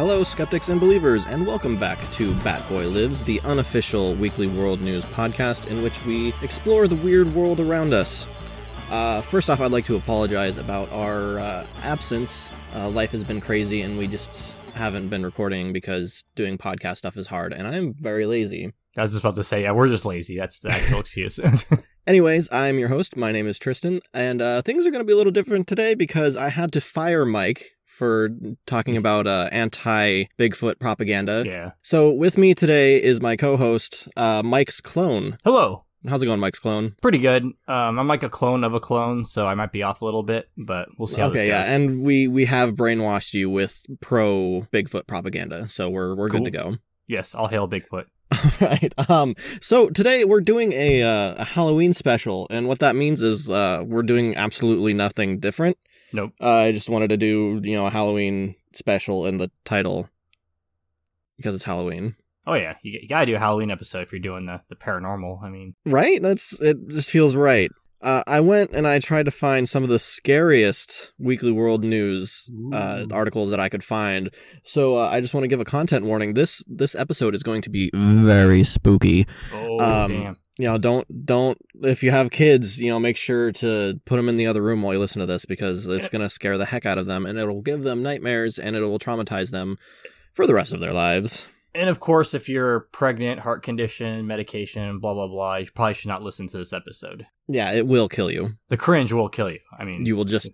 Hello, skeptics and believers, and welcome back to Batboy Lives, the unofficial weekly world news podcast in which we explore the weird world around us. Uh, first off, I'd like to apologize about our uh, absence. Uh, life has been crazy, and we just haven't been recording because doing podcast stuff is hard, and I'm very lazy. I was just about to say, yeah, we're just lazy. That's the actual excuse. Anyways, I'm your host. My name is Tristan, and uh, things are going to be a little different today because I had to fire Mike for talking about uh, anti Bigfoot propaganda. yeah. So, with me today is my co host, uh, Mike's clone. Hello. How's it going, Mike's clone? Pretty good. Um, I'm like a clone of a clone, so I might be off a little bit, but we'll see how okay, this yeah, and we we have brainwashed you with pro Bigfoot propaganda, so we're we're good to go. yes, I'll hail Bigfoot. right. Um. So today we're doing a uh, a Halloween special, and what that means is uh, we're doing absolutely nothing different. Nope. Uh, I just wanted to do you know a Halloween special in the title because it's Halloween. Oh yeah, you, you gotta do a Halloween episode if you're doing the, the paranormal. I mean, Right? That's it. Just feels right. Uh, I went and I tried to find some of the scariest Weekly World News uh, articles that I could find. So uh, I just want to give a content warning. This this episode is going to be very spooky. oh Um, damn. You know, don't don't if you have kids, you know, make sure to put them in the other room while you listen to this because it's going to scare the heck out of them and it'll give them nightmares and it will traumatize them for the rest of their lives. And of course, if you're pregnant, heart condition, medication, blah blah blah, you probably should not listen to this episode. Yeah, it will kill you. The cringe will kill you. I mean, You will just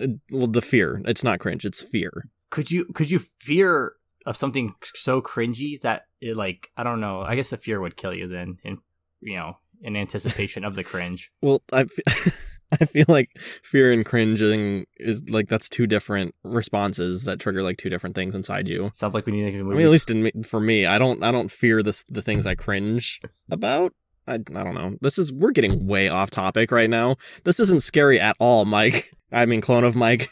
uh, well the fear. It's not cringe, it's fear. could you could you fear of something so cringy that it like I don't know. I guess the fear would kill you then, in you know, in anticipation of the cringe. Well, I, I feel like fear and cringing is like that's two different responses that trigger like two different things inside you. Sounds like we need to make a I movie. mean, at least me, for me, I don't I don't fear this the things I cringe about. I, I don't know. This is we're getting way off topic right now. This isn't scary at all, Mike. I mean, clone of Mike.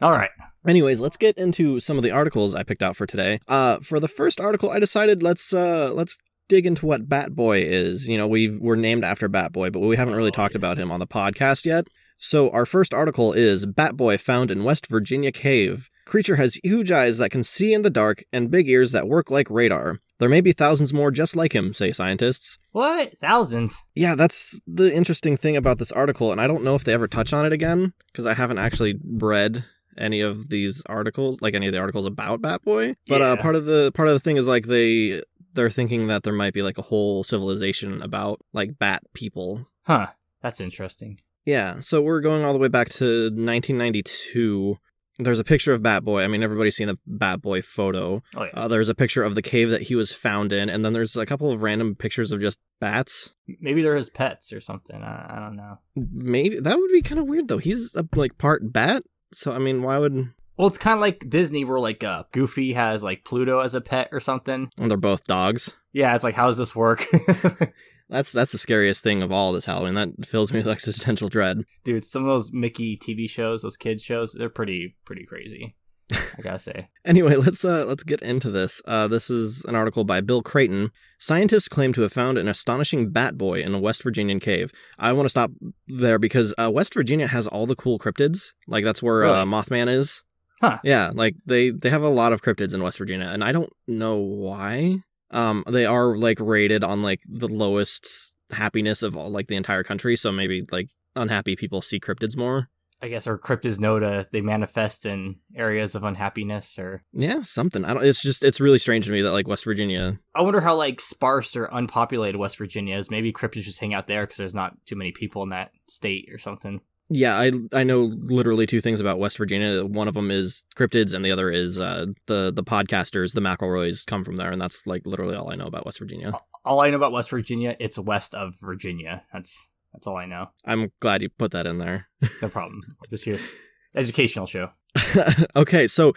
All right. Anyways, let's get into some of the articles I picked out for today. Uh, for the first article, I decided let's uh let's dig into what Batboy is. You know, we we're named after Batboy, but we haven't really Oh, talked yeah. about him on the podcast yet. So our first article is Batboy found in West Virginia cave. Creature has huge eyes that can see in the dark and big ears that work like radar. There may be thousands more just like him, say scientists. What thousands? Yeah, that's the interesting thing about this article, and I don't know if they ever touch on it again because I haven't actually read any of these articles, like any of the articles about Batboy. But uh, part of the part of the thing is like they they're thinking that there might be like a whole civilization about like bat people. Huh. That's interesting. Yeah, so we're going all the way back to 1992. There's a picture of Bat Boy. I mean, everybody's seen the Bat Boy photo. Oh yeah. Uh, there's a picture of the cave that he was found in, and then there's a couple of random pictures of just bats. Maybe they're his pets or something. I, I don't know. Maybe that would be kind of weird though. He's a, like part bat, so I mean, why would? Well, it's kind of like Disney, where like uh, Goofy has like Pluto as a pet or something. And they're both dogs. Yeah, it's like, how does this work, That's that's the scariest thing of all this Halloween. That fills me with existential dread. dude? Some of those Mickey TV shows, those kids shows, they're pretty pretty crazy. I gotta say. Anyway, let's uh let's get into this. Uh, this is an article by Bill Creighton. Scientists claim to have found an astonishing bat boy in a West Virginian cave. I want to stop there because uh, West Virginia has all the cool cryptids. Like that's where uh, Really? Mothman is. Huh. Yeah, like they they have a lot of cryptids in West Virginia, and I don't know why. Um, they are like rated on like the lowest happiness of all like the entire country, so maybe like unhappy people see cryptids more. I guess or cryptids know to they manifest in areas of unhappiness or Yeah, something. I don't. It's just it's really strange to me that like West Virginia. I wonder how like sparse or unpopulated West Virginia is. Maybe cryptids just hang out there because there's not too many people in that state or something. Yeah, I I know literally two things about West Virginia. One of them is cryptids, and the other is uh, the the podcasters, the McElroys, come from there, and that's like literally all I know about West Virginia. All I know about West Virginia, it's west of Virginia. That's that's all I know. I'm glad you put that in there. No problem. Just here, educational show. okay, so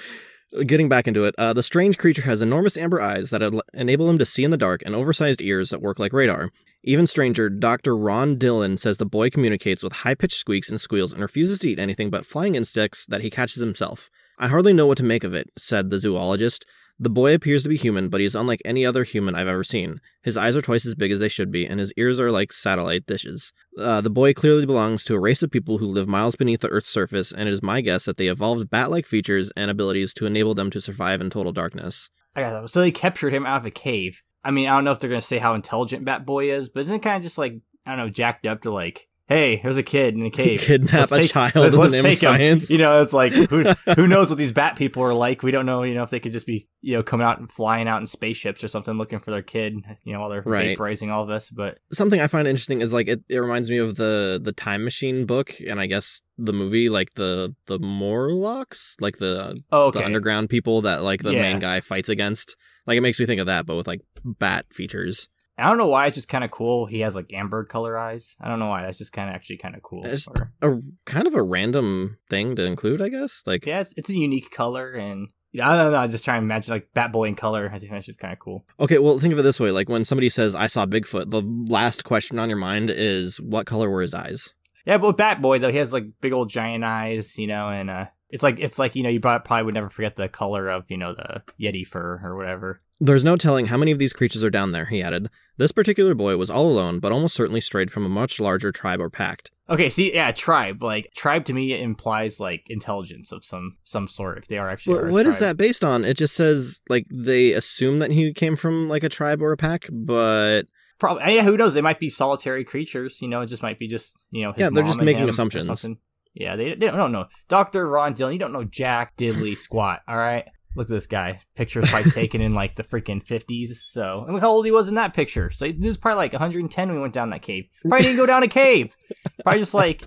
getting back into it, uh, the strange creature has enormous amber eyes that enable him to see in the dark and oversized ears that work like radar. Even stranger, Dr. Ron Dillon says the boy communicates with high pitched squeaks and squeals and refuses to eat anything but flying insects that he catches himself. I hardly know what to make of it, said the zoologist. The boy appears to be human, but he is unlike any other human I've ever seen. His eyes are twice as big as they should be, and his ears are like satellite dishes. Uh, the boy clearly belongs to a race of people who live miles beneath the Earth's surface, and it is my guess that they evolved bat like features and abilities to enable them to survive in total darkness. I got that. So they captured him out of a cave. I mean, I don't know if they're gonna say how intelligent Bat Boy is, but isn't it kind of just like I don't know, jacked up to like, hey, there's a kid in a cave. Kidnap Let's a take- child let's- in let's the name of take him. science. You know, it's like who who knows what these bat people are like? We don't know. You know, if they could just be you know coming out and flying out in spaceships or something, looking for their kid. You know, while they're Right. vaporizing all of us. But something I find interesting is like it, it reminds me of the the time machine book and I guess the movie like the the Morlocks like the oh, okay, the underground people that like the Yeah. main guy fights against like it makes me think of that but with like bat features I don't know why it's just kind of cool. He has like amber color eyes. I don't know why. That's just kind of actually kind of cool. It's- Or- a kind of a random thing to include I guess like yeah, it's, it's a unique color, and yeah, I don't know. I just try and imagine like Bat Boy in color. I think that's just kind of cool. okay well think of it this way like when somebody says I saw Bigfoot the last question on your mind is what color were his eyes Yeah, but with Bat Boy though, he has like big old giant eyes, you know, and uh, it's like it's like you know you probably would never forget the color of you know the Yeti fur or whatever. There's no telling how many of these creatures are down there, he added. This particular boy was all alone, but almost certainly strayed from a much larger tribe or pact. Okay, see, yeah, tribe. Like tribe to me implies like intelligence of some some sort. If they are actually, are a what is that based on? It just says like they assume that he came from like a tribe or a pack, but Probably. Yeah, who knows? They might be solitary creatures. You know, it just might be just you know. His Yeah, they're just making assumptions. Yeah, they, they don't know. Doctor Ron Dillon, you don't know Jack Diddley squat. All right. Look at this guy. Picture Pictures probably taken in like the freaking fifties. So and look how old he was in that picture. So he was probably like 110 when we went down that cave. Probably didn't go down a cave. Probably just like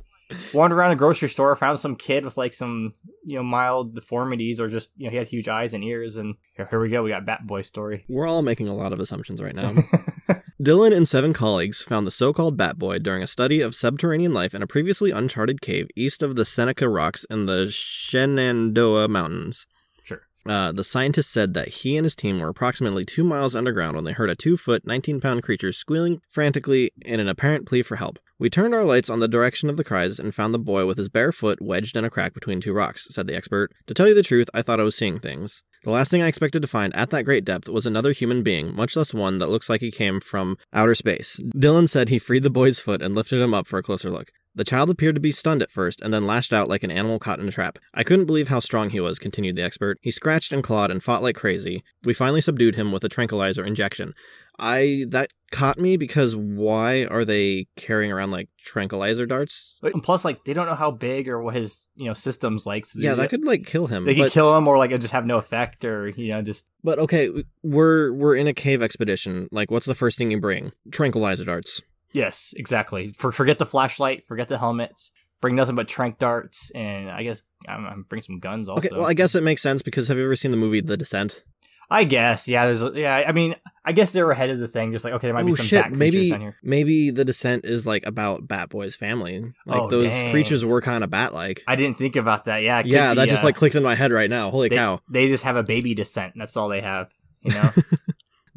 wandered around the grocery store, found some kid with like some you know mild deformities, or just you know he had huge eyes and ears. And here, here we go. We got Bat Boy story. we're all making a lot of assumptions right now. Dillon and seven colleagues found the so called Bat Boy during a study of subterranean life in a previously uncharted cave east of the Seneca Rocks in the Shenandoah Mountains. Sure. Uh, the scientist said that he and his team were approximately two miles underground when they heard a two foot, 19 pound creature squealing frantically in an apparent plea for help. We turned our lights on the direction of the cries and found the boy with his bare foot wedged in a crack between two rocks, said the expert. To tell you the truth, I thought I was seeing things. The last thing I expected to find at that great depth was another human being, much less one that looks like he came from outer space. Dillon said he freed the boy's foot and lifted him up for a closer look. The child appeared to be stunned at first and then lashed out like an animal caught in a trap. I couldn't believe how strong he was, continued the expert. He scratched and clawed and fought like crazy. We finally subdued him with a tranquilizer injection. I that caught me because why are they carrying around like tranquilizer darts? But- and plus, like they don't know how big or what his you know systems like. So Yeah, they, that could like kill him. they could kill him or like it just have no effect or you know just but okay, we're we're in a cave expedition. Like, what's the first thing you bring? Tranquilizer darts. Yes, exactly. For, forget the flashlight, forget the helmets, bring nothing but trank darts, and I guess I'm, I'm bring some guns also. Okay, well, I guess it makes sense because have you ever seen the movie The Descent? I guess yeah. There's yeah. I mean, I guess they're ahead of the thing. Just like okay, there might be oh some shit! bat creatures Maybe down here. maybe The Descent is like about Bat Boy's family. Like Oh, those dang. creatures were kind of bat-like. I didn't think about that. Yeah, Yeah, be, that just uh, like clicked in my head right now. Holy they, cow! They just have a baby descent. That's all they have. You know.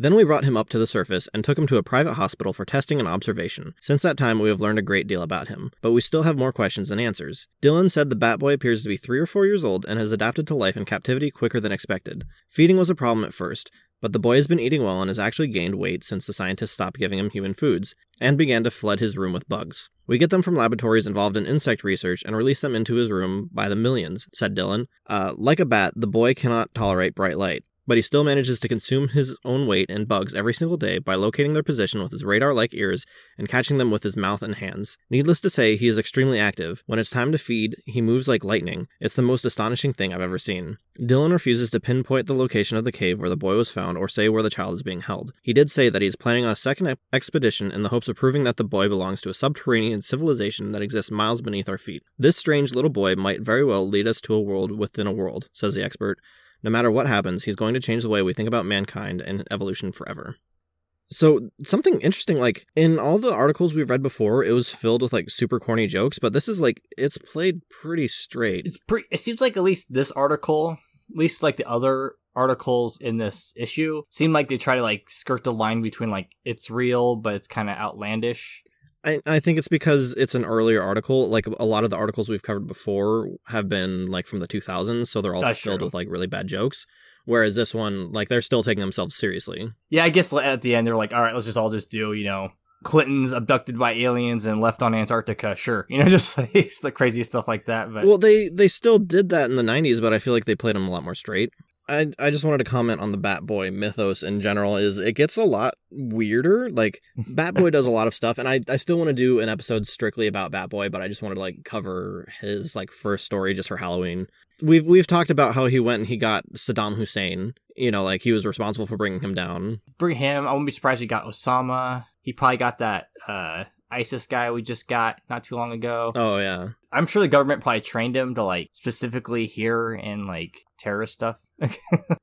Then we brought him up to the surface and took him to a private hospital for testing and observation. Since that time, we have learned a great deal about him, but we still have more questions than answers. Dillon said the Bat Boy appears to be three or four years old and has adapted to life in captivity quicker than expected. Feeding was a problem at first, but the boy has been eating well and has actually gained weight since the scientists stopped giving him human foods, and began to flood his room with bugs. We get them from laboratories involved in insect research and release them into his room by the millions, said Dillon. Uh, like a bat, the boy cannot tolerate bright light but he still manages to consume his own weight in bugs every single day by locating their position with his radar like ears and catching them with his mouth and hands. Needless to say, he is extremely active. When it's time to feed, he moves like lightning. It's the most astonishing thing I've ever seen. Dillon refuses to pinpoint the location of the cave where the boy was found or say where the child is being held. He did say that he is planning on a second expedition in the hopes of proving that the boy belongs to a subterranean civilization that exists miles beneath our feet. This strange little boy might very well lead us to a world within a world, says the expert. No matter what happens, he's going to change the way we think about mankind and evolution forever. So, something interesting, like in all the articles we've read before, it was filled with like super corny jokes, but this is like, it's played pretty straight. it's pretty it seems like at least this article at least like the other articles in this issue seem like they try to like skirt the line between like it's real but it's kind of outlandish I, I think it's because it's an earlier article. Like a lot of the articles we've covered before have been like from the 2000s, so they're all That's filled true. with like really bad jokes. Whereas this one, like, they're still taking themselves seriously. Yeah, I guess at the end they're like, all right, let's just all just do, you know, Clinton's abducted by aliens and left on Antarctica. Sure, you know, just like the crazy stuff like that. But Well, they they still did that in the '90s, but I feel like they played them a lot more straight. I I just wanted to comment on the Batboy mythos in general. Is it gets a lot weirder. Like Batboy does a lot of stuff, and I I still want to do an episode strictly about Batboy, but I just wanted to like cover his like first story just for Halloween. We've we've talked about how he went and he got Saddam Hussein. You know, like he was responsible for bringing him down. bring him. I wouldn't be surprised if he got Osama. He probably got that uh, ISIS guy we just got not too long ago. Oh yeah, I'm sure the government probably trained him to like specifically hear and like terrorist stuff.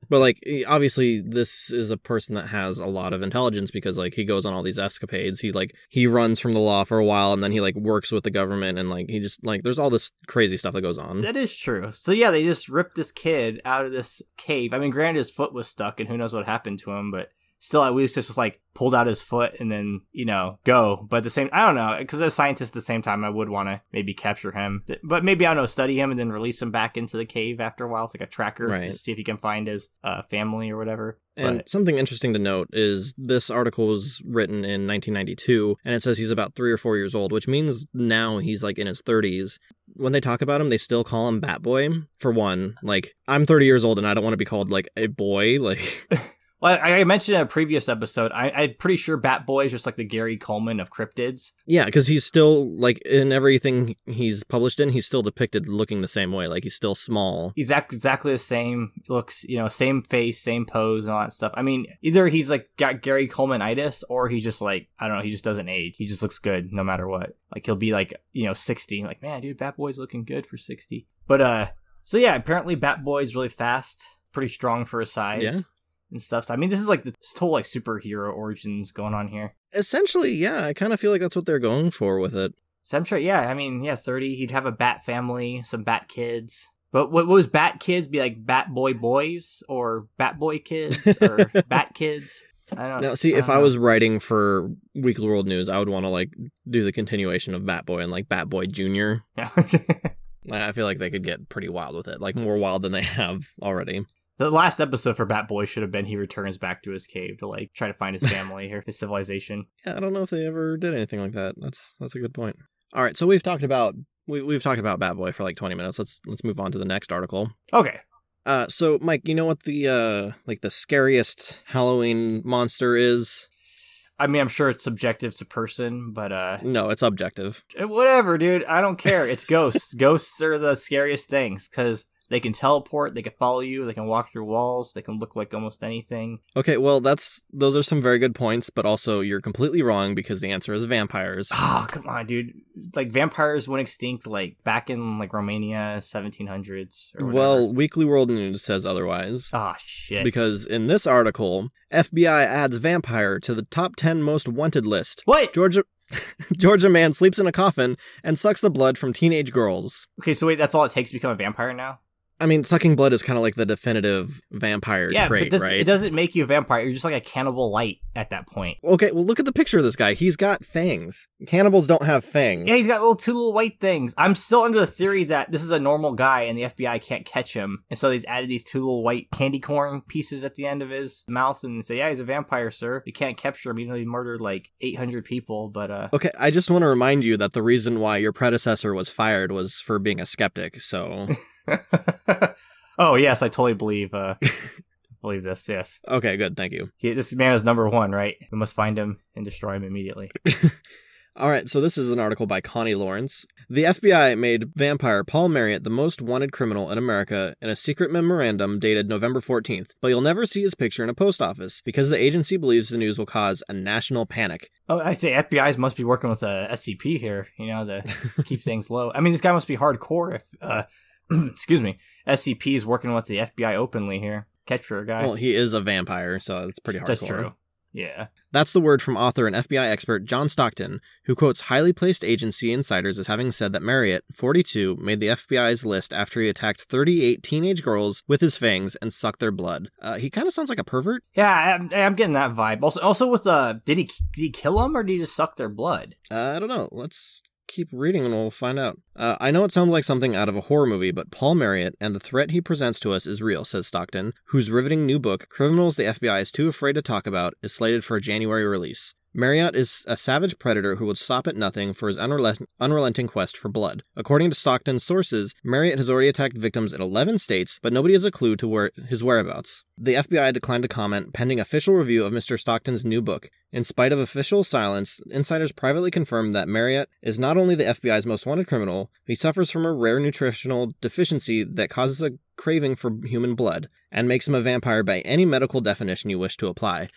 But like obviously this is a person that has a lot of intelligence because like he goes on all these escapades. He like he runs from the law for a while and then he like works with the government and like he just like there's all this crazy stuff that goes on. That is true. So yeah, they just ripped this kid out of this cave. I mean, granted, his foot was stuck, and who knows what happened to him, but still, at least just like pulled out his foot and then you know go. But at the same, I don't know, because as a scientist, at the same time, I would want to maybe capture him, but maybe I don't know, study him and then release him back into the cave after a while. It's like a tracker, Right. to see if he can find his uh, family or whatever. And But something interesting to note is this article was written in 1992 and it says he's about 3 or 4 years old, which means now he's like in his 30s. When they talk about him, they still call him Batboy for one. Like I'm 30 years old and I don't want to be called like a boy like well, I I mentioned in a previous episode, I, I'm pretty sure Batboy is just like the Gary Coleman of cryptids. Yeah, because he's still like in everything he's published in, he's still depicted looking the same way. Like he's still small. He's act- exactly the same looks, you know, same face, same pose, and all that stuff. I mean, either he's like got Gary Colemanitis, or he's just like I don't know, he just doesn't age. He just looks good no matter what. Like he'll be like you know sixty, like man, dude, Batboy's looking good for sixty. But uh, so yeah, apparently Batboy's really fast, pretty strong for his size. Yeah. And stuff. So I mean, this is like the this whole like superhero origins going on here. Essentially, yeah, I kind of feel like that's what they're going for with it. So I'm sure, yeah. I mean, yeah, thirty. He'd have a bat family, some bat kids. But what, what was bat kids be like? Bat boy boys or bat boy kids or bat kids? I don't know. Now, see, I if don't I know. was writing for Weekly World News, I would want to like do the continuation of Batboy and like Batboy Junior. I feel like they could get pretty wild with it, like more wild than they have already. The last episode for Bat Boy should have been he returns back to his cave to like try to find his family or his civilization. Yeah, I don't know if they ever did anything like that. That's that's a good point. All right, so we've talked about we, we've talked about Batboy for like 20 minutes. Let's let's move on to the next article. Okay, Uh, so Mike, you know what the uh like the scariest Halloween monster is? I mean, I'm sure it's subjective to person, but uh, No, it's objective. whatever, dude. I don't care. It's ghosts. ghosts are the scariest things because they can teleport, they can follow you, they can walk through walls, they can look like almost anything. Okay, well that's those are some very good points, but also you're completely wrong because the answer is vampires. Oh, come on, dude. Like vampires went extinct like back in like Romania, 1700s or whatever. Well, Weekly World News says otherwise. oh shit. Because in this article, FBI adds vampire to the top 10 most wanted list. what? Georgia Georgia man sleeps in a coffin and sucks the blood from teenage girls. Okay, so wait, that's all it takes to become a vampire now? I mean, sucking blood is kind of like the definitive vampire yeah, trait, but this, right? it doesn't make you a vampire. You're just like a cannibal light at that point. Okay, well, look at the picture of this guy. He's got fangs. Cannibals don't have fangs. Yeah, he's got little two little white things. I'm still under the theory that this is a normal guy and the FBI can't catch him, and so they've added these two little white candy corn pieces at the end of his mouth and say, "Yeah, he's a vampire, sir. You can't capture him, even though he murdered like 800 people." But uh, Okay, I just want to remind you that the reason why your predecessor was fired was for being a skeptic. So, oh yes, I totally believe uh, believe this. Yes, okay, good. Thank you. he, this man is number one, right? We must find him and destroy him immediately. All right, so this is an article by Connie Lawrence. The FBI made vampire Paul Marriott the most wanted criminal in America in a secret memorandum dated November 14th, but you'll never see his picture in a post office because the agency believes the news will cause a national panic. Oh, I say FBI's must be working with a SCP here, you know, to keep things low. I mean, this guy must be hardcore if, uh, excuse me, SCP is working with the FBI openly here. Catcher guy. Well, he is a vampire, so it's pretty hardcore. That's true. Yeah. That's the word from author and FBI expert John Stockton, who quotes highly placed agency insiders as having said that Marriott, 42, made the FBI's list after he attacked 38 teenage girls with his fangs and sucked their blood. Uh, he kind of sounds like a pervert. Yeah, I'm, I'm getting that vibe. Also, also with uh, did he did he kill them or did he just suck their blood? Uh, I don't know. Let's keep reading and we'll find out. Uh, I know it sounds like something out of a horror movie, but Paul Marriott and the threat he presents to us is real, says Stockton, whose riveting new book, Criminals the FBI is Too Afraid to Talk About, is slated for a January release. Marriott is a savage predator who will stop at nothing for his unrelent- unrelenting quest for blood. According to Stockton's sources, Marriott has already attacked victims in 11 states, but nobody has a clue to where his whereabouts. The FBI declined to comment pending official review of Mr. Stockton's new book. In spite of official silence, insiders privately confirmed that Marriott is not only the FBI's most wanted criminal, he suffers from a rare nutritional deficiency that causes a craving for human blood and makes him a vampire by any medical definition you wish to apply.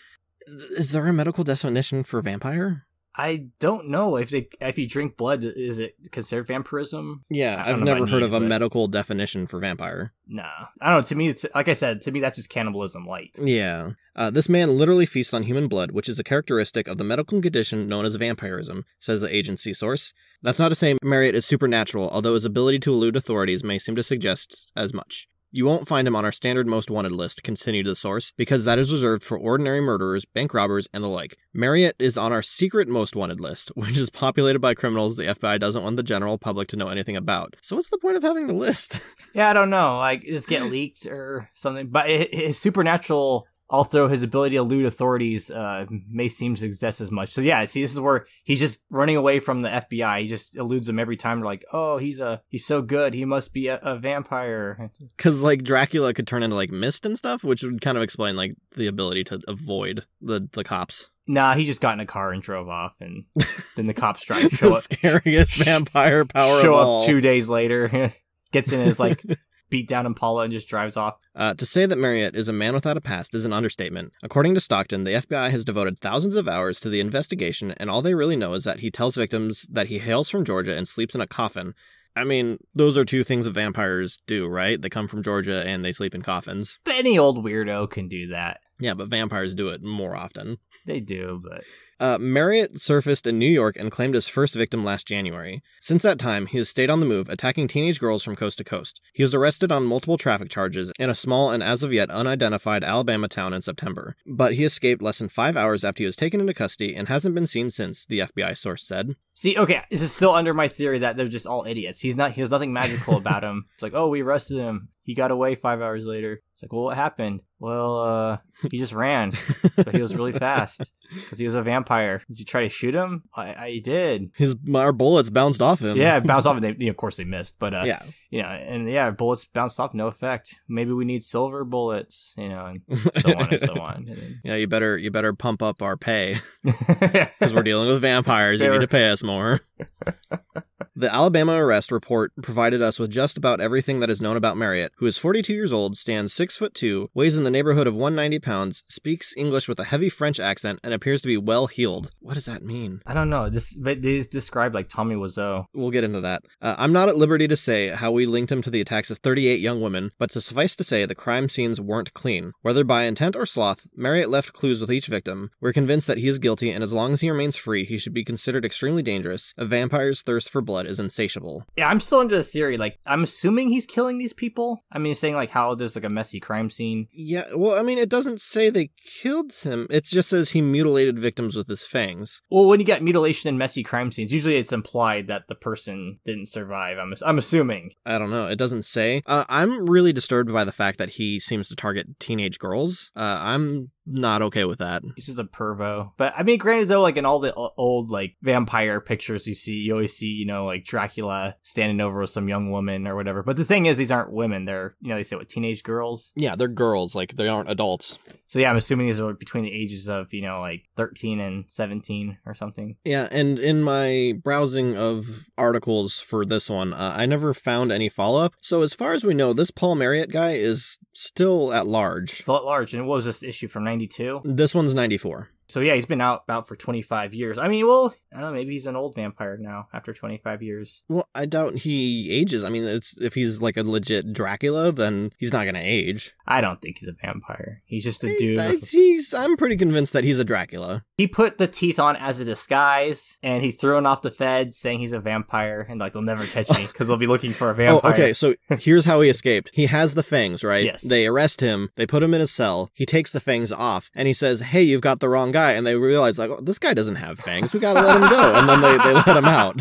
Is there a medical definition for vampire? I don't know if they if you drink blood, is it considered vampirism? Yeah, I've know if I never heard need of a medical definition for vampire. Nah, I don't know. To me, it's like I said. To me, that's just cannibalism light. Yeah. Uh, this man literally feasts on human blood, which is a characteristic of the medical condition known as vampirism, says the agency source. That's not to say Marriott is supernatural, although his ability to elude authorities may seem to suggest as much. You won't find him on our standard most wanted list, continued the source, because that is reserved for ordinary murderers, bank robbers, and the like. Marriott is on our secret most wanted list, which is populated by criminals the FBI doesn't want the general public to know anything about. So what's the point of having the list? Yeah, I don't know. Like, just get leaked or something. But hi- his supernatural, although his ability to elude authorities, uh, may seem to exist as much. So yeah, see, this is where he's just running away from the FBI. He just eludes them every time. They're like, oh, he's a he's so good. He must be a, a vampire. Because like Dracula could turn into like mist and stuff, which would kind of explain like the ability to avoid the the cops. Nah, he just got in a car and drove off, and then the cops try to the show up. scariest vampire power show up all. two days later, gets in his like beat down Impala and just drives off. Uh, to say that Marriott is a man without a past is an understatement. According to Stockton, the FBI has devoted thousands of hours to the investigation, and all they really know is that he tells victims that he hails from Georgia and sleeps in a coffin. I mean, those are two things that vampires do, right? They come from Georgia and they sleep in coffins. But any old weirdo can do that. Yeah, but vampires do it more often. They do, but Uh, Marriott surfaced in New York and claimed his first victim last January. Since that time, he has stayed on the move, attacking teenage girls from coast to coast. He was arrested on multiple traffic charges in a small and as of yet unidentified Alabama town in September. But he escaped less than five hours after he was taken into custody and hasn't been seen since, the FBI source said. see, okay, this is still under my theory that they're just all idiots. He's not. He has nothing magical about him. It's like, oh, we arrested him. He got away five hours later. It's like, well, what happened? Well, uh, he just ran, but he was really fast because he was a vampire. Did you try to shoot him? I, I did. His our bullets bounced off him. Yeah, it bounced off, and they, you know, of course they missed. But uh, yeah. you know, and yeah, bullets bounced off, no effect. Maybe we need silver bullets, you know, and so on and so on. And Yeah, you better you better pump up our pay because we're dealing with vampires. You Fair. need to pay us more. The Alabama arrest report provided us with just about everything that is known about Marriott, who is 42 years old, stands six foot two, weighs in the neighborhood of 190 pounds, speaks English with a heavy French accent, and appears to be well heeled. What does that mean? I don't know. This they described like Tommy Wiseau. We'll get into that. Uh, I'm not at liberty to say how we linked him to the attacks of 38 young women, but to suffice to say, the crime scenes weren't clean. Whether by intent or sloth, Marriott left clues with each victim. We're convinced that he is guilty, and as long as he remains free, he should be considered extremely dangerous. A vampire's thirst for blood is insatiable. Yeah, I'm still under the theory. Like, I'm assuming he's killing these people. I mean, saying like how there's like a messy crime scene. Yeah, well, I mean, it doesn't say they killed him. It just says he mutilated victims with his fangs. Well, when you get mutilation and messy crime scenes, usually it's implied that the person didn't survive. I'm I'm assuming. I don't know. It doesn't say. Uh, I'm really disturbed by the fact that he seems to target teenage girls. Uh, I'm not okay with that. He's just a pervo. But I mean, granted though, like in all the old like vampire pictures you see, you always see, you know, like Dracula standing over with some young woman or whatever. But the thing is, these aren't women. They're, you know, they say what, teenage girls? Yeah, they're girls. Like, they aren't adults. So yeah, I'm assuming these are between the ages of, you know, like 13 and 17 or something. Yeah, and in my browsing of articles for this one, uh, I never found any follow up. So, as far as we know, this Paul Marriott guy is still at large. Still at large. And what was this issue from 92? This one's 94. So yeah, he's been out about for 25 years. I mean, well, I don't know, maybe he's an old vampire now after 25 years. Well, I doubt he ages. I mean, it's if he's like a legit Dracula, then he's not gonna age. I don't think he's a vampire. He's just a dude. I, he's I'm pretty convinced that he's a Dracula. he put the teeth on as a disguise, and he's threw it off the feds, saying he's a vampire, and like they'll never catch me because they'll be looking for a vampire. Oh, okay. So here's how he escaped. He has the fangs, right? Yes. They arrest him. They put him in a cell. He takes the fangs off, and he says, "Hey, you've got the wrong guy. Guy, and they realize like, oh, this guy doesn't have fangs. We gotta let him go, and then they, they let him out.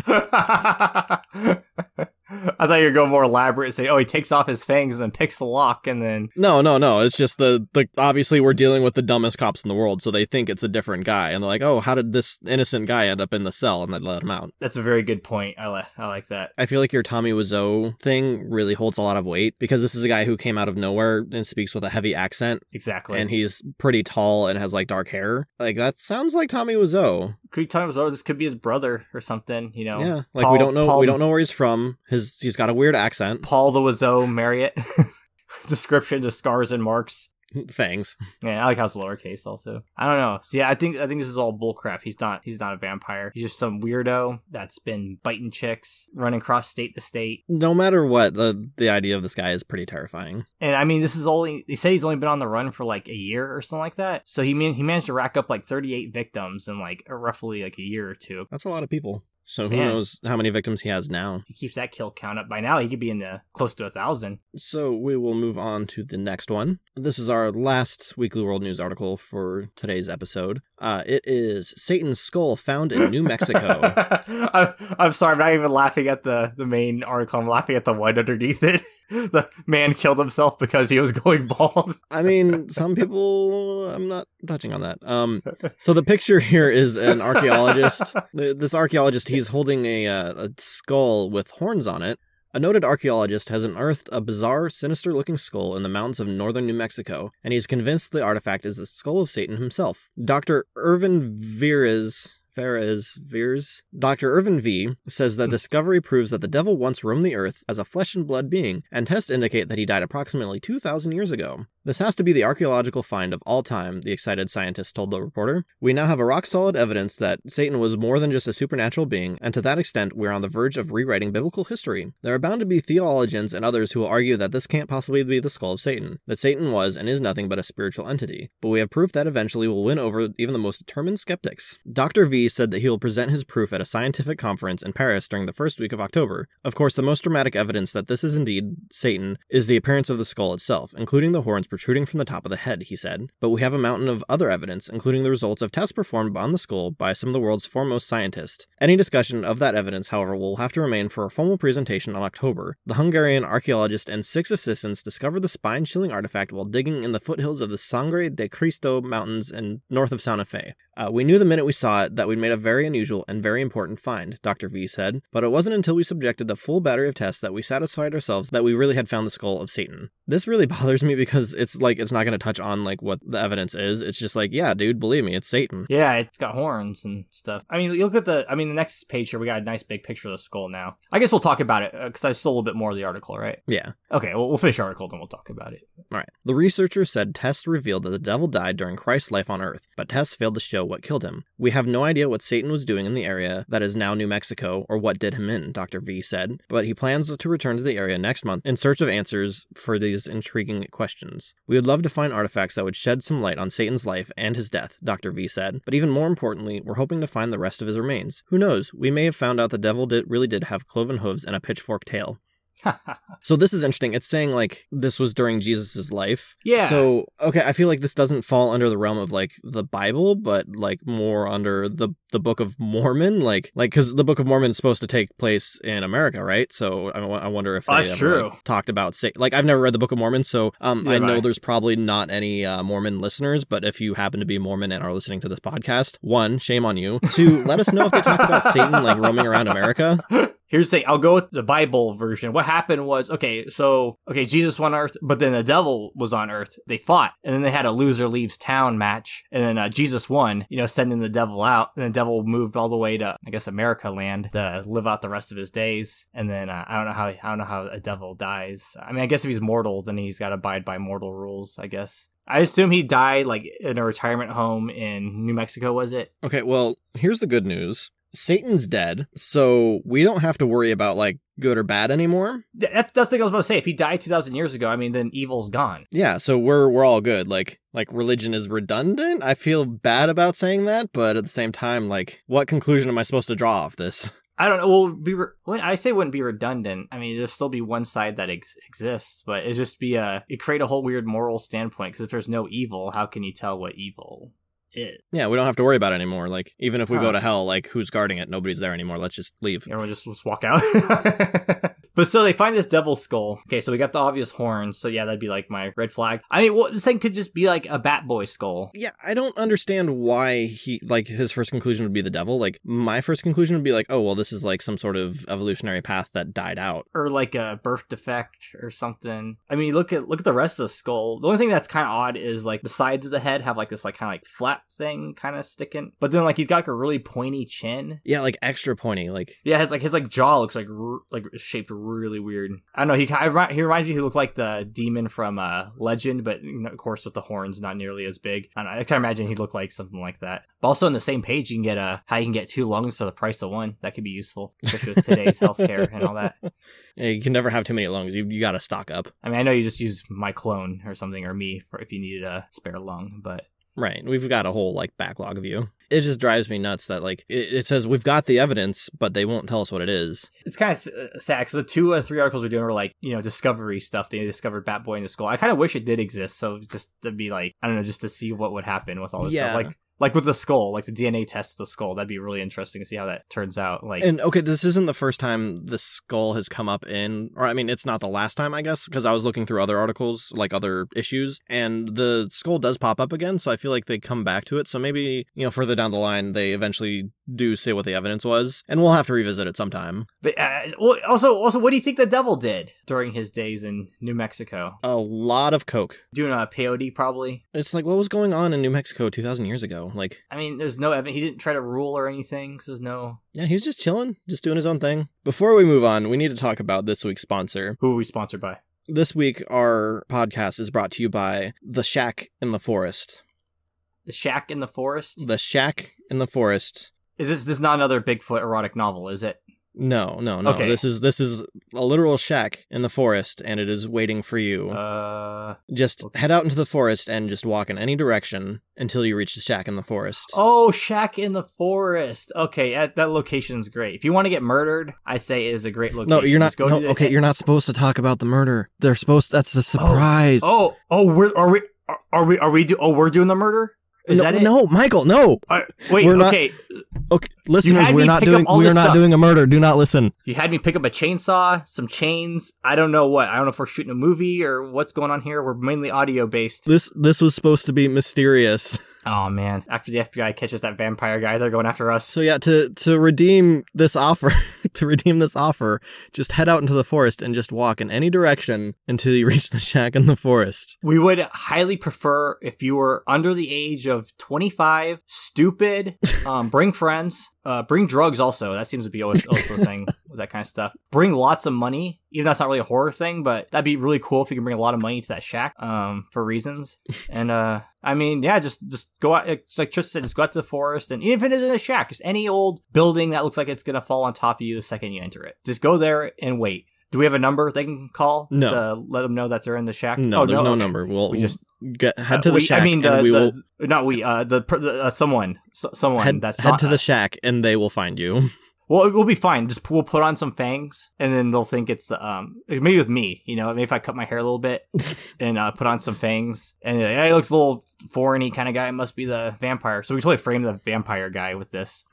I thought you'd go more elaborate and say, oh, he takes off his fangs and then picks the lock and then. No, no, no. It's just the, the obviously we're dealing with the dumbest cops in the world, so they think it's a different guy, and they're like, oh, how did this innocent guy end up in the cell? And they let him out. That's a very good point. I, li- I like that. I feel like your Tommy Wiseau thing really holds a lot of weight because this is a guy who came out of nowhere and speaks with a heavy accent, Exactly. and he's pretty tall and has like dark hair. Like that sounds like Tommy Wiseau. Could you tell him, oh, this could be his brother or something, you know? Yeah, like Paul- we don't know Paul we don't know where he's from. His he's got a weird accent, Paul the Wazo Marriott. Description, just scars and marks. fangs. Yeah, I like how it's lowercase also. I don't know. So yeah, I think I think this is all bullcrap. He's not he's not a vampire. He's just some weirdo that's been biting chicks, running across state to state. No matter what, the the idea of this guy is pretty terrifying. And I mean, this is only they say he's only been on the run for like a year or something like that. So he man, he managed to rack up like 38 victims in like roughly like a year or two. That's a lot of people. So who Man. knows how many victims he has now? He keeps that kill count up. By now, he could be in the close to a thousand. So we will move on to the next one. This is our last Weekly World News article for today's episode. Uh, it is Satan's skull found in New Mexico. I'm, I'm sorry, I'm not even laughing at the, the main article. I'm laughing at the one underneath it. the man killed himself because he was going bald. I mean, some people. I'm not touching on that. Um, so the picture here is an archaeologist. This archaeologist, he's holding a, uh, a skull with horns on it. A noted archaeologist has unearthed a bizarre, sinister looking skull in the mountains of northern New Mexico, and he's convinced the artifact is the skull of Satan himself. Dr. Irvin Veres. Veers. Dr. Irvin V says that hmm. discovery proves that the devil once roamed the earth as a flesh and blood being, and tests indicate that he died approximately 2,000 years ago. This has to be the archaeological find of all time, the excited scientist told the reporter. We now have a rock solid evidence that Satan was more than just a supernatural being, and to that extent, we're on the verge of rewriting biblical history. There are bound to be theologians and others who will argue that this can't possibly be the skull of Satan, that Satan was and is nothing but a spiritual entity. But we have proof that eventually will win over even the most determined skeptics. Dr. V said that he will present his proof at a scientific conference in Paris during the first week of October. Of course, the most dramatic evidence that this is indeed Satan is the appearance of the skull itself, including the horns protruding from the top of the head, he said. But we have a mountain of other evidence, including the results of tests performed on the skull by some of the world's foremost scientists. Any discussion of that evidence, however, will have to remain for a formal presentation on October. The Hungarian archaeologist and six assistants discovered the spine chilling artifact while digging in the foothills of the Sangre de Cristo mountains in north of Santa Fe. Uh, we knew the minute we saw it that we'd made a very unusual and very important find, Dr. V said, but it wasn't until we subjected the full battery of tests that we satisfied ourselves that we really had found the skull of Satan. This really bothers me because it's like it's not going to touch on like what the evidence is. It's just like, yeah, dude, believe me, it's Satan. Yeah, it's got horns and stuff. I mean, you look at the. I mean, the next page here, we got a nice big picture of the skull. Now, I guess we'll talk about it because I stole a little bit more of the article, right? Yeah. Okay, well, we'll finish the article, then we'll talk about it. All right. The researcher said tests revealed that the devil died during Christ's life on Earth, but tests failed to show what killed him. We have no idea what Satan was doing in the area that is now New Mexico or what did him in, Dr. V said, but he plans to return to the area next month in search of answers for these intriguing questions. We would love to find artifacts that would shed some light on Satan's life and his death, Dr. V said, but even more importantly, we're hoping to find the rest of his remains. Who knows? We may have found out the devil did, really did have cloven hooves and a pitchfork tail. So this is interesting. It's saying like this was during Jesus' life. Yeah. So okay, I feel like this doesn't fall under the realm of like the Bible, but like more under the the Book of Mormon. Like like because the Book of Mormon is supposed to take place in America, right? So I, I wonder if they That's ever, true. like, talked about say like I've never read the Book of Mormon, so um I know there's probably not any uh, Mormon listeners, but if you happen to be Mormon and are listening to this podcast, one, shame on you. Two, let us know if they talk about Satan like roaming around America. Here's the thing. I'll go with the Bible version. What happened was, okay, so, okay, Jesus won Earth, but then the devil was on Earth. They fought, and then they had a loser leaves town match, and then uh, Jesus won, you know, sending the devil out, and the devil moved all the way to, I guess, America land to live out the rest of his days. And then uh, I don't know how I don't know how a devil dies. I mean, I guess if he's mortal, then he's got to abide by mortal rules. I guess. I assume he died like in a retirement home in New Mexico. Was it? Okay, well, here's the good news. Satan's dead, so we don't have to worry about like good or bad anymore. That's that's the thing I was about to say. If he died two thousand years ago, I mean, then evil's gone. Yeah, so we're we're all good. Like like religion is redundant. I feel bad about saying that, but at the same time, like what conclusion am I supposed to draw off this? I don't know. Well, be re- what I say wouldn't be redundant. I mean, there'll still be one side that ex- exists, but it just be uh, a it create a whole weird moral standpoint. Because if there's no evil, how can you tell what evil is. Yeah, we don't have to worry about it anymore. Like, even if we go uh, to hell, like, who's guarding it? Nobody's there anymore. Let's just leave. Everyone just, just walk out. but so they find this devil skull. Okay, so we got the obvious horns. So yeah, that'd be like my red flag. I mean, what this thing could just be like a Bat Boy skull. Yeah, I don't understand why he, like, his first conclusion would be the devil. Like, my first conclusion would be like, oh, well, this is like some sort of evolutionary path that died out. or like a birth defect or something. I mean, look at look at the rest of the skull. The only thing that's kind of odd is like the sides of the head have like this like kind of like flap thing kind of sticking, but then like he's got like a really pointy chin. Yeah, like extra pointy. Like, Yeah, his like his like jaw looks like r- like shaped really weird. I don't know. He he reminds me he looked like the demon from uh Legend, but of course with the horns not nearly as big. I don't know. I can imagine he'd look like something like that. But also on the same page, you can get uh how you can get two lungs for the price of one. That could be useful, especially with today's healthcare and all that. yeah, you can never have too many lungs. You, you gotta stock up. I mean, I know you just use my clone or something or me for if you needed a spare lung, but Right. We've got a whole, like, backlog of you. It just drives me nuts that, like, it, it says we've got the evidence, but they won't tell us what it is. it's kind of uh, sad because the two or three articles we're doing were like you know discovery stuff. They discovered Bat Boy in the skull. I kind of wish it did exist, so just to be like I don't know, just to see what would happen with all this Yeah. stuff. Like like with the skull, like the DNA test the skull. That'd be really interesting to see how that turns out. Like And okay, this isn't the first time the skull has come up in, or I mean, it's not the last time, I guess, because I was looking through other articles, like other issues, and the skull does pop up again. So I feel like they come back to it. So maybe you know, further down the line, they eventually do say what the evidence was, and we'll have to revisit it sometime. But uh, also, also, what do you think the devil did during his days in New Mexico? A lot of coke. Doing a peyote, probably. It's like what was going on in New Mexico two thousand years ago. Like, I mean, there's no evidence. He didn't try to rule or anything. So there's no. yeah, he was just chilling, just doing his own thing. Before we move on, we need to talk about this week's sponsor. Who are we sponsored by? This week, our podcast is brought to you by The Shack in the Forest. The Shack in the Forest. The Shack in the Forest. Is this this is not another Bigfoot erotic novel? Is it? No, no, no. Okay. This is this is a literal shack in the forest, and it is waiting for you. Uh. just okay. head out into the forest and just walk in any direction until you reach the shack in the forest. Oh, Shack in the Forest. Okay, that, that location's great. If you want to get murdered, I say it is a great location. no, you're not. No, the- okay, you're not supposed to talk about the murder. They're supposed. That's a surprise. Oh, oh, we're are we are, are we are we do? Oh, we're doing the murder. Is no, that it? no, Michael, no. Uh, wait, We're not- okay. Okay, listeners, we're not doing. We're not stuff. doing a murder. Do not listen. You had me pick up a chainsaw, some chains. I don't know what. I don't know if we're shooting a movie or what's going on here. We're mainly audio based. This this was supposed to be mysterious. Oh man! After the FBI catches that vampire guy, they're going after us. So yeah, to to redeem this offer, to redeem this offer, just head out into the forest and just walk in any direction until you reach the shack in the forest. We would highly prefer if you were under the age of 25, stupid, um, bring friends, uh, bring drugs also. That seems to be always also a thing with that kind of stuff. Bring lots of money. Even though that's not really a horror thing, but that'd be really cool if you can bring a lot of money to that shack, um, for reasons. And, uh, I mean, yeah, just, just go out, it's like Tristan said, just go out to the forest and even if it isn't a shack, just any old building that looks like it's gonna fall on top of you the second you enter it. Just go there and wait. Do we have a number they can call? No. To let them know that they're in the shack? No, Oh, there's no okay. number. We'll We just get head to uh, the we- shack. I mean, the, and we will the not we, uh, the, the uh, someone, so, someone head, that's head not to the shack, and they will find you. Well, we'll be fine. Just we'll put on some fangs, and then they'll think it's the um maybe with me, you know, maybe if I cut my hair a little bit and uh, put on some fangs, and uh, hey, he looks a little foreigny kind of guy. It Must be the vampire. So we totally frame the vampire guy with this.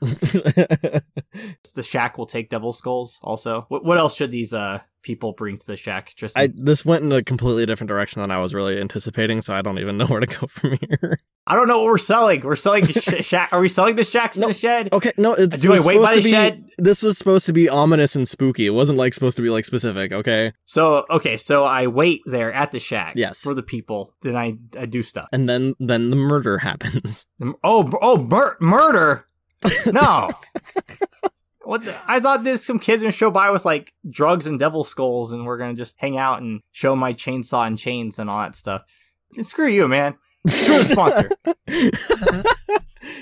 The shack will take devil skulls. Also, what, what else should these uh people bring to the shack? Just I this went in a completely different direction than I was really anticipating, so I don't even know where to go from here. I don't know what we're selling. We're selling sh- shack. Are we selling the shacks in the shed? Okay, no, it's Do I wait by the be- shed? This was supposed to be ominous and spooky. It wasn't like supposed to be like specific. Okay, So okay, so I wait there at the shack. Yes. For the people. Then I, I do stuff. and then then the murder happens. Oh oh mur- murder. No. What the- I thought there's some kids gonna show by with like drugs and devil skulls, and we're gonna just hang out and show my chainsaw and chains and all that stuff. And Screw you, man. Screw the sponsor.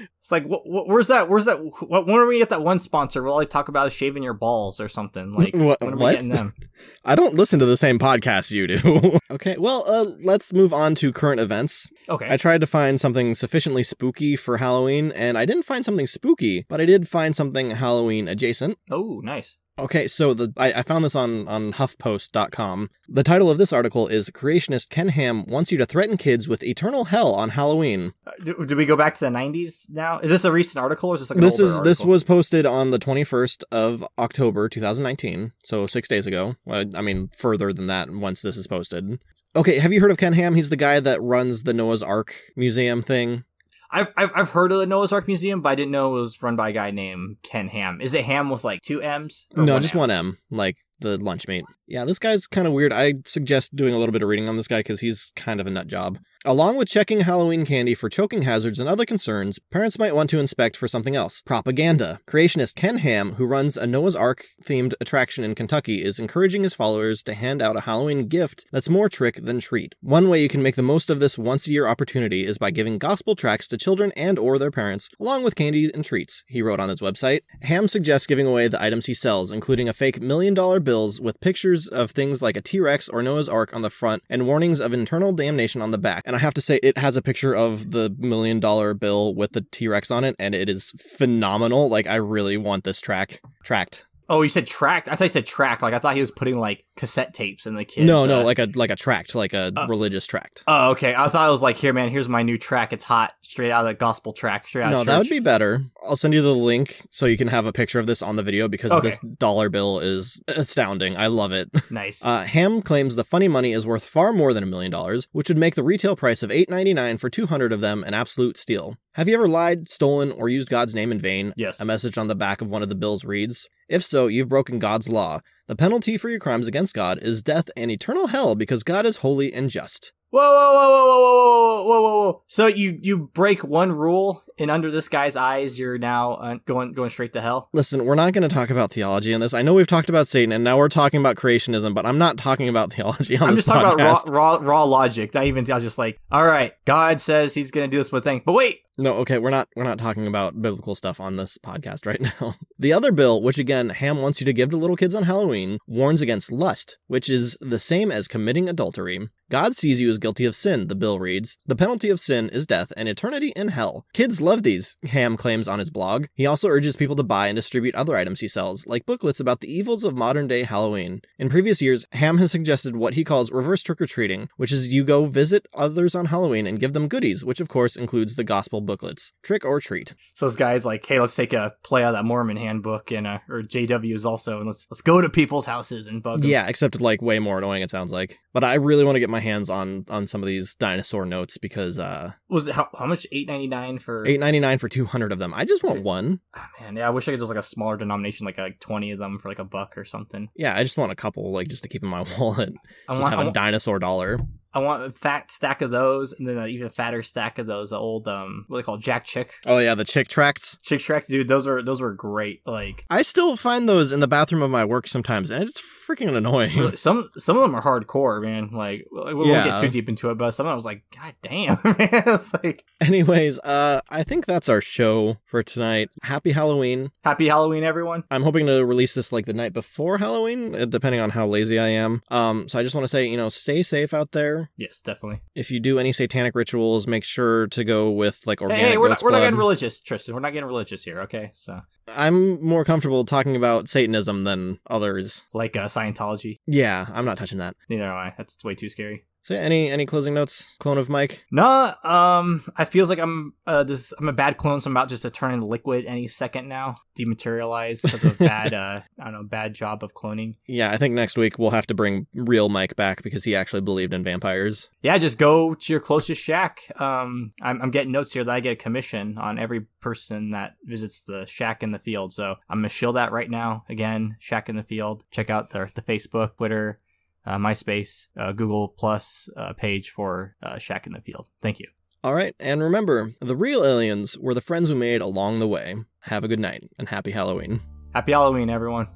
It's like, wh- wh- where's that? Where's that? Wh- when are we get that one sponsor? All they talk about shaving your balls or something. Like, What- when are what? we getting them? I don't listen to the same podcast you do. okay, well, uh, let's move on to current events. Okay. I tried to find something sufficiently spooky for Halloween, and I didn't find something spooky, but I did find something Halloween adjacent. oh, nice. Okay, so the I, I found this on on HuffPost.com. The title of this article is "Creationist Ken Ham wants you to threaten kids with eternal hell on Halloween." Uh, Do, do we go back to the 90s now? Is this a recent article or is this like This is this was posted on the 21st of October 2019, so 6 days ago. Well, I mean further than that once this is posted. Okay, have you heard of Ken Ham? He's the guy that runs the Noah's Ark museum thing. I've, I've I've heard of the Noah's Ark Museum, but I didn't know it was run by a guy named Ken Ham. Is it Ham with like two M's? No, just M? one M, like the lunch meat. Yeah, this guy's kind of weird. I suggest doing a little bit of reading on this guy because he's kind of a nut job. Along with checking Halloween candy for choking hazards and other concerns, parents might want to inspect for something else. Propaganda. Creationist Ken Ham, who runs a Noah's Ark themed attraction in Kentucky, is encouraging his followers to hand out a Halloween gift that's more trick than treat. One way you can make the most of this once-a-year opportunity is by giving gospel tracts to children and or their parents, along with candy and treats, he wrote on his website. Ham suggests giving away the items he sells, including a fake million-dollar bills with pictures of things like a T-Rex or Noah's Ark on the front and warnings of internal damnation on the back. And I have to say, it has a picture of the million-dollar bill with the T-Rex on it, and it is phenomenal. Like, I really want this track tracked. Oh, you said tracked. I thought you said track. Like I thought he was putting like cassette tapes in the kids. no, no, uh, like a like a tract, like a religious tract. Oh, okay. I thought it was like, here, man. Here's my new track. It's hot, straight out of the gospel track, straight out No, that would be better. I'll send you the link so you can have a picture of this on the video because Okay. this dollar bill is astounding. I love it. nice. Uh, Ham claims the funny money is worth far more than a million dollars, which would make the retail price of $8.99 for 200 of them an absolute steal. Have you ever lied, stolen, or used God's name in vain? Yes. A message on the back of one of the bills reads If so, you've broken God's law. The penalty for your crimes against God is death and eternal hell because God is holy and just whoa, whoa, whoa, whoa, whoa, whoa, whoa, whoa. So you you break one rule, and under this guy's eyes, you're now uh, going going straight to hell. Listen, we're not going to talk about theology in this. I know we've talked about Satan, and now we're talking about creationism, but I'm not talking about theology on I'm this. I'm just talking podcast. about raw, raw raw logic. Not even I was just like, all right, God says He's going to do this one thing, but wait. No, okay, we're not we're not talking about biblical stuff on this podcast right now. The other bill, which again Ham wants you to give to little kids on Halloween, warns against lust, which is the same as committing adultery. God sees you as guilty of sin, the bill reads. The penalty of sin is death and eternity in hell. Kids love these, Ham claims on his blog. He also urges people to buy and distribute other items he sells, like booklets about the evils of modern day Halloween. In previous years, Ham has suggested what he calls reverse trick or treating, which is you go visit others on Halloween and give them goodies, which of course includes the gospel booklets. Trick or treat. so this guy's like, hey, let's take a play out of that Mormon handbook, and uh, or JW's also, and let's let's go to people's houses and bug them. Yeah, except like way more annoying it sounds like. But I really want to get my hands on on some of these dinosaur notes because uh Was it how, how much? Eight ninety nine for? 8.99 for 200 of them. I just want one. Ah, man, yeah, I wish I could just like a smaller denomination, like like twenty of them for like a buck or something. Yeah, I just want a couple like just to keep in my wallet. I Just want, have I a want, dinosaur dollar. I want a fat stack of those, and then an even fatter stack of those old um, what they call? Jack Chick Oh yeah, the chick tracts. Chick tracks, dude. Those were those were great. Like I still find those in the bathroom of my work sometimes and it's freaking annoying. some some of them are hardcore, man. Like we won't Yeah. get too deep into it, but some of them I was like, God damn, man. It's like Anyways, uh I think that's our show for tonight. Happy Halloween. Happy Halloween, everyone. I'm hoping to release this like the night before Halloween, uh, depending on how lazy I am. Um so I just want to say, you know, stay safe out there. Yes, definitely. If you do any satanic rituals, make sure to go with like Hey, organic hey, we're not we're not getting religious, Tristan. We're not getting religious here, okay? So I'm more comfortable talking about Satanism than others. like uh, Scientology. Yeah, I'm not touching that. Neither am I. That's way too scary. So any any closing notes, clone of Mike? No, um, I feels like I'm uh this I'm a bad clone, so I'm about just to turn into liquid any second now, dematerialize because of bad uh I don't know bad job of cloning. Yeah, I think next week we'll have to bring real Mike back because he actually believed in vampires. Yeah, just go to your closest shack. Um, I'm I'm getting notes here that I get a commission on every person that visits the shack in the field, so I'm gonna shill that right now. Again, shack in the field. Check out the the Facebook, Twitter. Uh, MySpace, uh, Google Plus uh, page for uh, Shack in the Field. Thank you. All right, and remember, the real aliens were the friends we made along the way. Have a good night and happy Halloween. Happy Halloween, everyone.